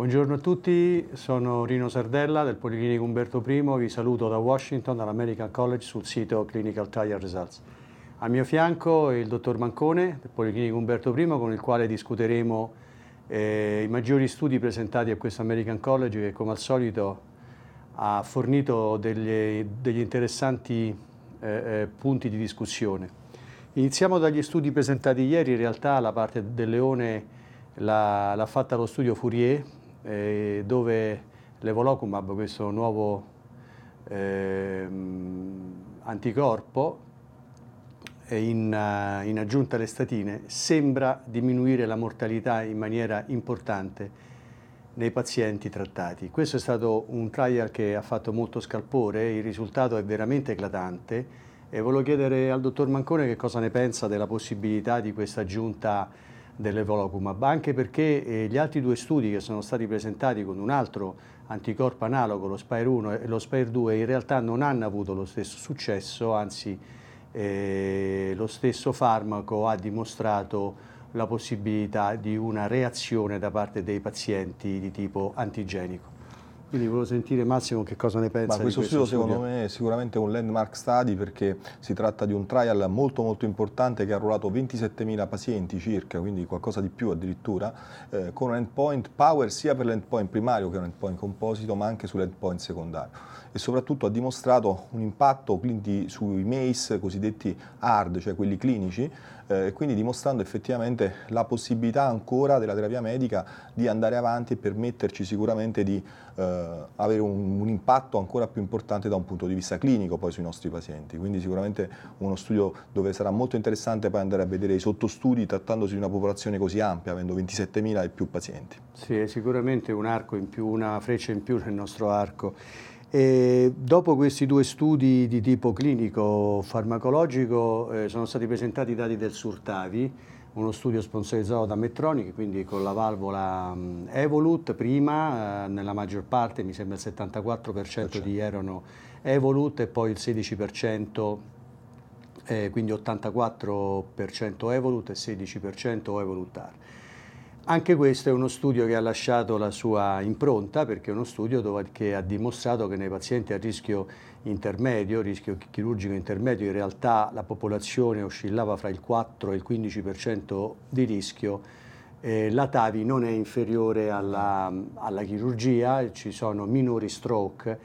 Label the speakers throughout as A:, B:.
A: Buongiorno a tutti, sono Rino Sardella del Policlinico Umberto I, vi saluto da Washington, dall'American College sul sito Clinical Trial Results. Al mio fianco il dottor Mancone del Policlinico Umberto I con il quale discuteremo eh, i maggiori studi presentati a questo American College che come al solito ha fornito degli, degli interessanti eh, eh, punti di discussione. Iniziamo dagli studi presentati ieri, in realtà la parte del leone l'ha, l'ha fatta lo studio Fourier, eh, dove l'Evolocumab, questo nuovo eh, anticorpo, in, in aggiunta alle statine, sembra diminuire la mortalità in maniera importante nei pazienti trattati. Questo è stato un trial che ha fatto molto scalpore, il risultato è veramente eclatante e volevo chiedere al dottor Mancone che cosa ne pensa della possibilità di questa aggiunta dell'Evolocumab, anche perché eh, gli altri due studi che sono stati presentati con un altro anticorpo analogo, lo Spire 1 e lo Spire 2, in realtà non hanno avuto lo stesso successo, anzi eh, lo stesso farmaco ha dimostrato la possibilità di una reazione da parte dei pazienti di tipo antigenico. Quindi volevo sentire Massimo che cosa ne pensa.
B: Ma questo,
A: questo
B: studio, secondo me è sicuramente un landmark study perché si tratta di un trial molto molto importante che ha arruolato 27.000 pazienti circa, quindi qualcosa di più addirittura, eh, con un endpoint power sia per l'endpoint primario che un endpoint composito ma anche sull'endpoint secondario e soprattutto ha dimostrato un impatto quindi sui MACE cosiddetti hard, cioè quelli clinici, eh, quindi dimostrando effettivamente la possibilità ancora della terapia medica di andare avanti e permetterci sicuramente di eh, avere un, un, impatto ancora più importante da un punto di vista clinico poi sui nostri pazienti. Quindi sicuramente uno studio dove sarà molto interessante poi andare a vedere i sottostudi trattandosi di una popolazione così ampia, avendo 27.000 e più pazienti.
A: Sì, è sicuramente un arco in più, una freccia in più nel nostro arco. E dopo questi due studi di tipo clinico farmacologico eh, sono stati presentati i dati del Surtavi, uno studio sponsorizzato da Medtronic, quindi con la valvola um, Evolut prima, eh, nella maggior parte, mi sembra il 74% certo. di erano Evolut e poi il 16%, eh, quindi 84% Evolut e 16% Evolut R. Anche questo è uno studio che ha lasciato la sua impronta perché è uno studio dove, che ha dimostrato che nei pazienti a rischio intermedio, rischio chirurgico intermedio, in realtà la popolazione oscillava fra il 4 e il 15% di rischio. Eh, la TAVI non è inferiore alla, alla chirurgia, ci sono minori stroke,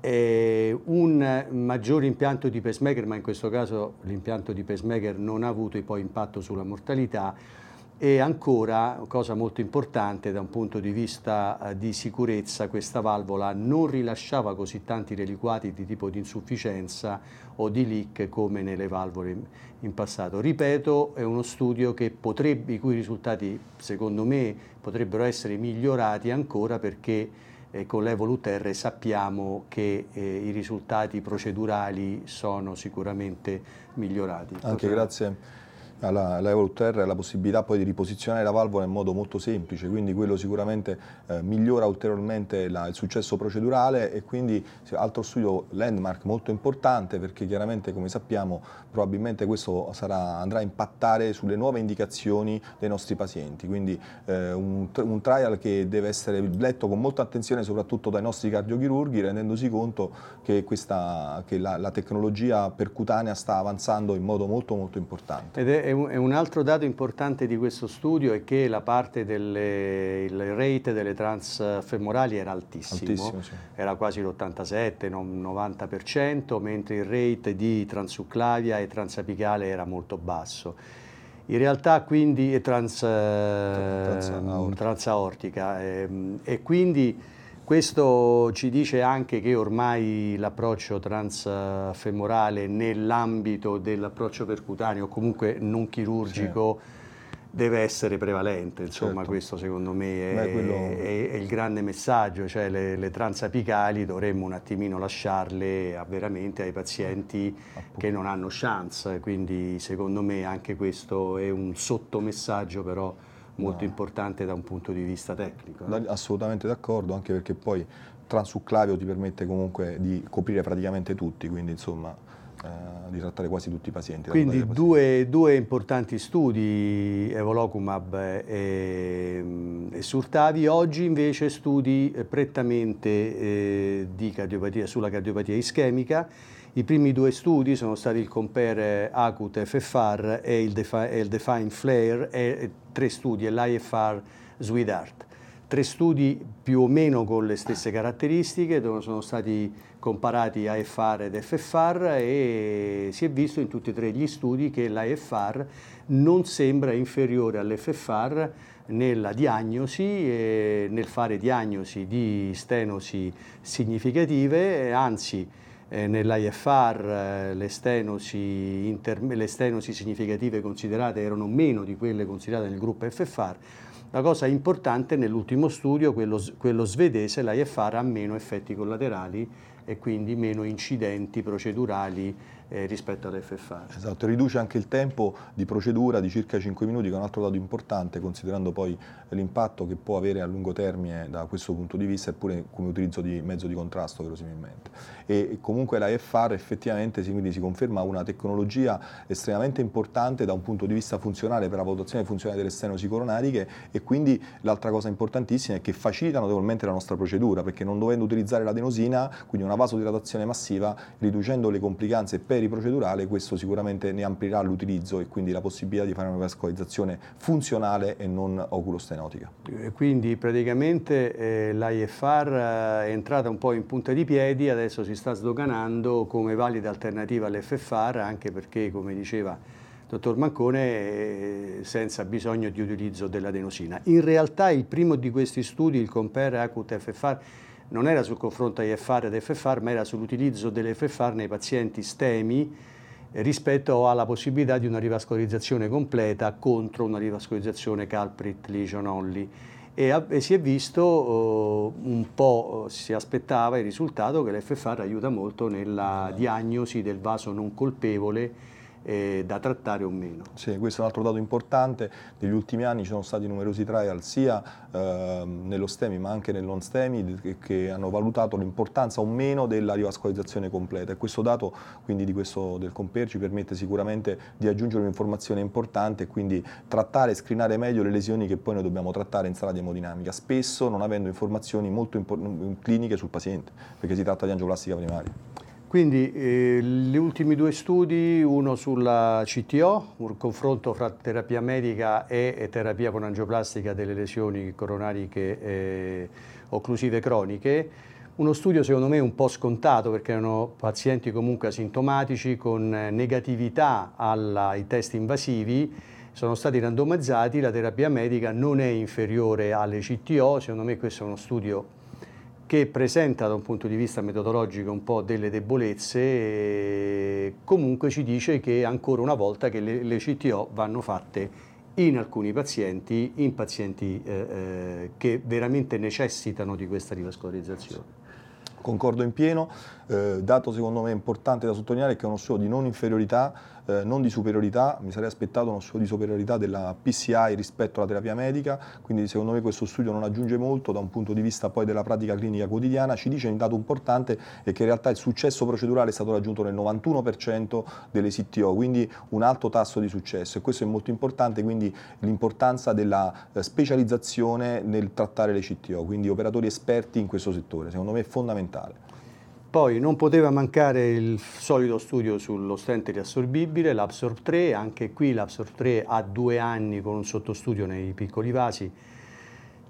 A: eh, un maggiore impianto di pacemaker, ma in questo caso l'impianto di pacemaker non ha avuto poi impatto sulla mortalità, e ancora, cosa molto importante da un punto di vista eh, di sicurezza, questa valvola non rilasciava così tanti reliquati di tipo di insufficienza o di leak come nelle valvole in passato. Ripeto, è uno studio potrebbe, i cui risultati secondo me potrebbero essere migliorati ancora perché eh, con l'Evolut R sappiamo che eh, i risultati procedurali sono sicuramente migliorati.
B: Anche Cosa... grazie alla, alla Evoluter la possibilità poi di riposizionare la valvola in modo molto semplice, quindi quello sicuramente eh, migliora ulteriormente la, il successo procedurale e quindi altro studio landmark molto importante perché chiaramente come sappiamo probabilmente questo sarà, andrà a impattare sulle nuove indicazioni dei nostri pazienti, quindi eh, un, un, trial che deve essere letto con molta attenzione soprattutto dai nostri cardiochirurghi rendendosi conto che, questa, che la, la, tecnologia percutanea sta avanzando in modo molto molto importante.
A: Ed è un, un, altro dato importante di questo studio è che la parte del rate delle transfemorali era altissimo, altissimo sì. era quasi l'87, 90%, mentre il rate di transucclavia e transapicale era molto basso. In realtà quindi è trans, transaortica, transaortica ehm, e quindi questo ci dice anche che ormai l'approccio transfemorale nell'ambito dell'approccio percutaneo, comunque non chirurgico, sì. deve essere prevalente. Insomma, certo. questo secondo me è, quello... è, è, il grande messaggio, cioè le, le transapicali dovremmo un attimino lasciarle a, veramente ai pazienti Appunto. che non hanno chance, quindi secondo me anche questo è un sottomessaggio però molto no. importante da un punto di vista tecnico.
B: Eh? Assolutamente d'accordo, anche perché poi transucclavio ti permette comunque di coprire praticamente tutti, quindi insomma eh, di trattare quasi tutti i pazienti.
A: Quindi due, due, importanti studi, Evolocumab e, e Surtavi, oggi invece studi prettamente eh, cardiopatia, sulla cardiopatia ischemica. I primi due studi sono stati il Compare Acut FFR e il, Defi- e il Define Flare e tre studi, l'IFR Sweetheart. Tre studi più o meno con le stesse caratteristiche dove sono stati comparati AFR ed FFR e si è visto in tutti e tre gli studi che l'AFR non sembra inferiore all'FFR nella diagnosi, e nel fare diagnosi di stenosi significative, anzi eh, nell'IFR eh, le, stenosi inter, le stenosi significative considerate erano meno di quelle considerate nel gruppo FFR. La cosa importante nell'ultimo studio, quello, quello svedese, l'IFR ha meno effetti collaterali e quindi meno incidenti procedurali eh, rispetto all'FFR.
B: Esatto, riduce anche il tempo di procedura di circa 5 minuti, che è un altro dato importante, considerando poi l'impatto che può avere a lungo termine da questo punto di vista, eppure come utilizzo di mezzo di contrasto verosimilmente. E comunque la FR effettivamente si, si conferma una tecnologia estremamente importante da un punto di vista funzionale per la valutazione funzionale delle stenosi coronariche e quindi l'altra cosa importantissima è che facilita notevolmente la nostra procedura, perché non dovendo utilizzare l'adenosina, quindi una vasodilatazione massiva, riducendo le complicanze per criteri procedurale, questo sicuramente ne amplierà l'utilizzo e quindi la possibilità di fare una vascolarizzazione funzionale e non oculostenotica.
A: Quindi praticamente eh, l'IFR eh, è entrata un po' in punta di piedi, adesso si sta sdoganando come valida alternativa all'FFR, anche perché, come diceva dottor Mancone, eh, senza bisogno di utilizzo dell'adenosina. In realtà il primo di questi studi, il Compare Acut FFR, non era sul confronto IFR ed FFR, ma era sull'utilizzo dell'FFR nei pazienti stemi eh, rispetto alla possibilità di una rivascolarizzazione completa contro una rivascolarizzazione culprit lesion only. E, e si è visto uh, un po', si aspettava il risultato che l'FFR aiuta molto nella diagnosi del vaso non colpevole eh, da trattare o meno.
B: Sì, questo è un altro dato importante. Negli ultimi anni ci sono stati numerosi trial sia eh, nello STEMI ma anche nel non STEMI che, che hanno valutato l'importanza o meno della rivascolarizzazione completa e questo dato quindi di questo, del Comper ci permette sicuramente di aggiungere un'informazione importante e quindi trattare e screenare meglio le lesioni che poi noi dobbiamo trattare in sala di emodinamica, spesso non avendo informazioni molto cliniche sul paziente perché si tratta di angioplastica primaria.
A: Quindi eh, gli ultimi due studi, uno sulla CTO, un confronto fra terapia medica e, terapia con angioplastica delle lesioni coronariche eh, occlusive croniche, uno studio secondo me un po' scontato perché erano pazienti comunque asintomatici con negatività alla, ai test invasivi, sono stati randomizzati, la terapia medica non è inferiore alle CTO, secondo me questo è uno studio che presenta da un punto di vista metodologico un po' delle debolezze comunque ci dice che ancora una volta che le, le CTO vanno fatte in alcuni pazienti, in pazienti eh, eh, che veramente necessitano di questa rivascolarizzazione.
B: Concordo in pieno, eh, dato secondo me importante da sottolineare è che è uno studio di non inferiorità eh, non di superiorità, mi sarei aspettato uno studio di superiorità della PCI rispetto alla terapia medica, quindi secondo me questo studio non aggiunge molto da un punto di vista poi della pratica clinica quotidiana, ci dice un dato importante è che in realtà il successo procedurale è stato raggiunto nel 91% delle CTO, quindi un alto tasso di successo e questo è molto importante, quindi l'importanza della eh, specializzazione nel trattare le CTO, quindi operatori esperti in questo settore, secondo me è fondamentale.
A: Poi non poteva mancare il solito studio sullo stent riassorbibile, l'Absorb 3, anche qui l'Absorb 3 ha due anni con un sottostudio nei piccoli vasi,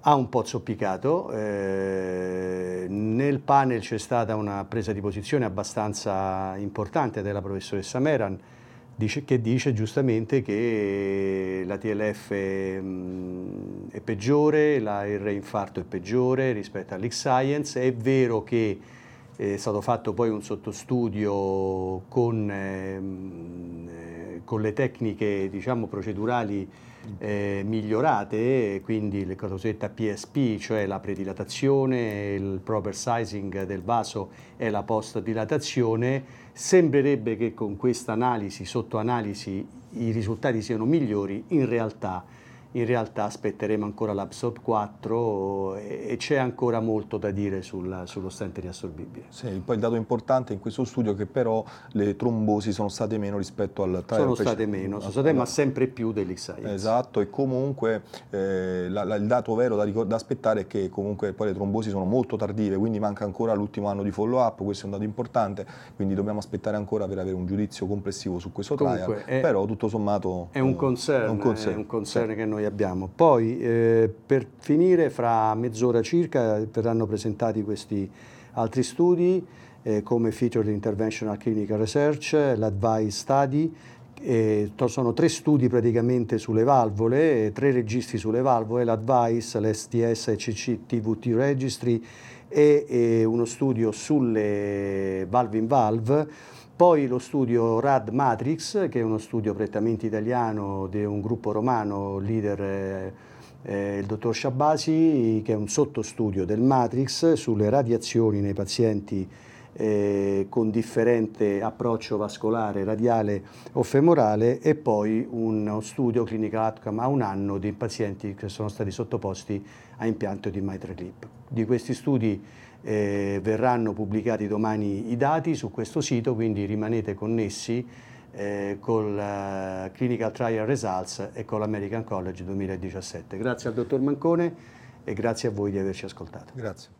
A: ha un po' zoppicato, eh, nel panel c'è stata una presa di posizione abbastanza importante della professoressa Meran, che dice giustamente che la TLF mm, è peggiore, il reinfarto è peggiore rispetto all'X-Science, è vero che è stato fatto poi un sottostudio con, ehm, eh, con le tecniche diciamo, procedurali eh, migliorate, quindi le cosiddette PSP, cioè la predilatazione, il proper sizing del vaso e la post-dilatazione. Sembrerebbe che con questa analisi, sottoanalisi, i risultati siano migliori, in realtà in realtà aspetteremo ancora l'Absorb 4 e, c'è ancora molto da dire sul, sullo stent riassorbibile.
B: Sì, poi il dato importante in questo studio è che però le trombosi sono state meno rispetto al
A: trial Sono state meno, sono state ma sempre più dell'XI.
B: Esatto, e comunque eh, la, la, il dato vero da, da, aspettare è che comunque poi le trombosi sono molto tardive, quindi manca ancora l'ultimo anno di follow up, questo è un dato importante, quindi dobbiamo aspettare ancora per avere un giudizio complessivo su questo comunque trial, è, però tutto sommato
A: è un concern, è un concern, è un concern sì. che noi abbiamo. Poi eh, per finire fra mezz'ora circa verranno presentati questi altri studi eh, come Featured Interventional Clinical Research, l'Advice Study, eh, sono tre studi praticamente sulle valvole, tre registri sulle valvole, l'Advice, l'STS, HC, TVT Registry e, e uno studio sulle valve in valve poi lo studio RAD Matrix, che è uno studio prettamente italiano di un gruppo romano, leader eh, eh, il dottor Sciabasi, che è un sottostudio del Matrix sulle radiazioni nei pazienti eh, con differente approccio vascolare, radiale o femorale e poi uno studio clinical outcome a un anno di pazienti che sono stati sottoposti a impianto di mitral clip. Di questi studi eh, verranno pubblicati domani i dati su questo sito, quindi rimanete connessi eh, con la Clinical Trial Results e con l'American College 2017. Grazie al dottor Mancone e grazie a voi di averci ascoltato.
B: Grazie.